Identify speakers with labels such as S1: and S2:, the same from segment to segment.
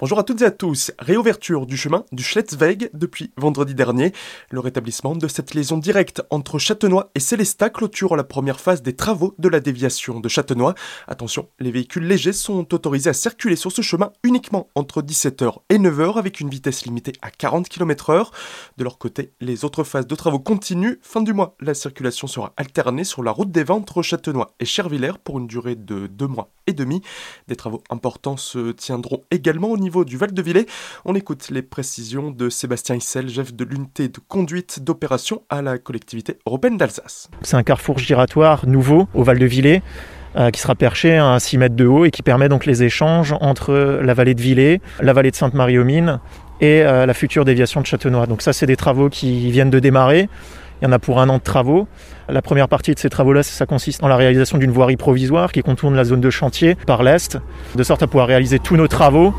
S1: Bonjour à toutes et à tous. Réouverture du chemin du Schletzweg depuis vendredi dernier. Le rétablissement de cette liaison directe entre Châtenois et Célestat clôture la première phase des travaux de la déviation de Châtenois. Attention, les véhicules légers sont autorisés à circuler sur ce chemin uniquement entre 17h et 9h avec une vitesse limitée à 40 km/h. De leur côté, les autres phases de travaux continuent. Fin du mois, la circulation sera alternée sur la route des vents entre Châtenois et Chervillers pour une durée de deux mois Des travaux importants se tiendront également au niveau niveau du Val-de-Villers. On écoute les précisions de Sébastien Issel, chef de l'unité de conduite d'opération à la collectivité européenne d'Alsace.
S2: C'est un carrefour giratoire nouveau au Val-de-Villers euh, qui sera perché à 6 mètres de haut et qui permet donc les échanges entre la vallée de Villers, la vallée de Sainte-Marie-aux-Mines et euh, la future déviation de Châtenois. Donc ça, c'est des travaux qui viennent de démarrer. Il y en a pour un an de travaux. La première partie de ces travaux-là, ça consiste en la réalisation d'une voirie provisoire qui contourne la zone de chantier par l'est, de sorte à pouvoir réaliser tous nos travaux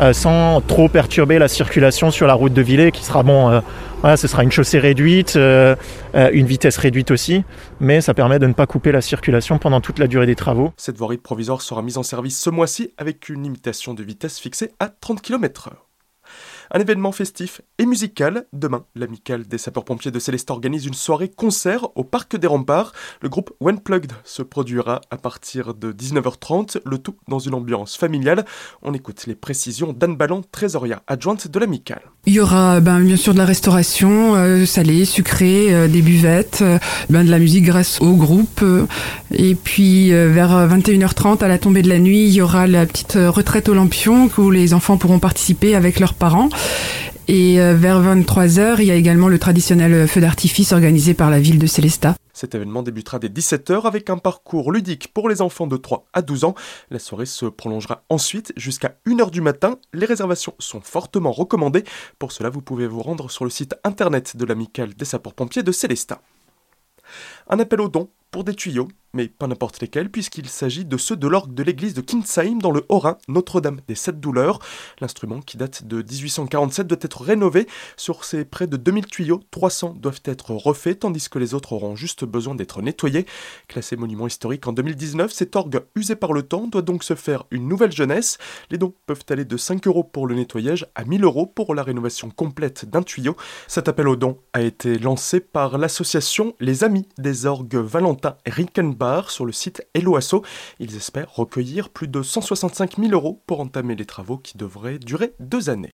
S2: euh, sans trop perturber la circulation sur la route de Villers, qui sera bon. Euh, voilà, ce sera une chaussée réduite, euh, une vitesse réduite aussi, mais ça permet de ne pas couper la circulation pendant toute la durée des travaux.
S1: Cette voirie provisoire sera mise en service ce mois-ci avec une limitation de vitesse fixée à 30 km/h. Un événement festif et musical. Demain, l'amicale des sapeurs-pompiers de Céleste organise une soirée concert au Parc des Remparts. Le groupe When Plugged se produira à partir de 19h30, le tout dans une ambiance familiale. On écoute les précisions d'Anne Ballon, trésorière adjointe de l'amicale.
S3: Il y aura ben, bien sûr de la restauration, euh, salée, sucrée, euh, des buvettes, euh, ben, de la musique grâce au groupe. et puis vers 21h30, à la tombée de la nuit, il y aura la petite retraite au lampion où les enfants pourront participer avec leurs parents. Et euh, vers 23h, il y a également le traditionnel feu d'artifice organisé par la ville de Célestat.
S1: Cet événement débutera dès 17h avec un parcours ludique pour les enfants de 3 à 12 ans. La soirée se prolongera ensuite jusqu'à 1h du matin. Les réservations sont fortement recommandées. Pour cela, vous pouvez vous rendre sur le site internet de l'amicale des sapeurs-pompiers de Célestat. Un appel aux dons pour des tuyaux, mais pas n'importe lesquels, puisqu'il s'agit de ceux de l'orgue de l'église de Kinsheim dans le Haut-Rhin, Notre-Dame des Sept Douleurs. L'instrument, qui date de 1847, doit être rénové. Sur ces près de 2000 tuyaux, 300 doivent être refaits, tandis que les autres auront juste besoin d'être nettoyés. Classé monument historique en 2019, cet orgue usé par le temps doit donc se faire une nouvelle jeunesse. Les dons peuvent aller de 5 euros pour le nettoyage à 1000 euros pour la rénovation complète d'un tuyau. Cet appel aux dons a été lancé par l'association Les Amis des Orgues Valentin Rickenbach sur le site Eloasso. Ils espèrent recueillir plus de 165 000 euros pour entamer les travaux qui devraient durer deux années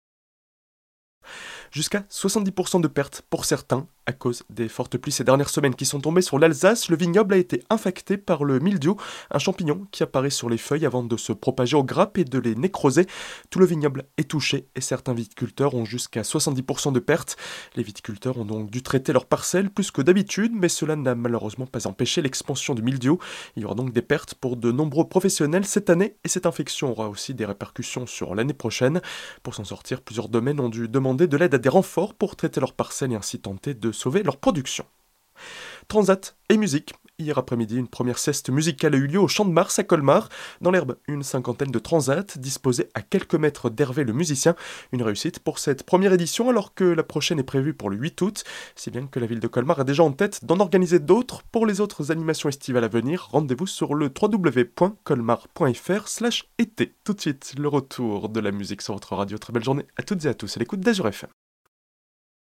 S1: jusqu'à 70% de pertes pour certains à cause des fortes pluies ces dernières semaines qui sont tombées sur l'Alsace. Le vignoble a été infecté par le mildiou, un champignon qui apparaît sur les feuilles avant de se propager aux grappes et de les nécroser. Tout le vignoble est touché et certains viticulteurs ont jusqu'à 70% de pertes. Les viticulteurs ont donc dû traiter leurs parcelles plus que d'habitude, mais cela n'a malheureusement pas empêché l'expansion du mildiou. Il y aura donc des pertes pour de nombreux professionnels cette année et cette infection aura aussi des répercussions sur l'année prochaine. Pour s'en sortir, plusieurs domaines ont dû demander de l'aide à des renforts pour traiter leurs parcelles et ainsi tenter de sauver leur production. Transat et musique. Hier après-midi, une première ceste musicale a eu lieu au Champ de Mars à Colmar. Dans l'herbe, une cinquantaine de transats disposés à quelques mètres d'Hervé le musicien. Une réussite pour cette première édition alors que la prochaine est prévue pour le 8 août. Si bien que la ville de Colmar a déjà en tête d'en organiser d'autres. Pour les autres animations estivales à venir, rendez-vous sur le www.colmar.fr slash été. Tout de suite, le retour de la musique sur votre radio. Très belle journée à toutes et à tous à l'écoute d'Azur FM.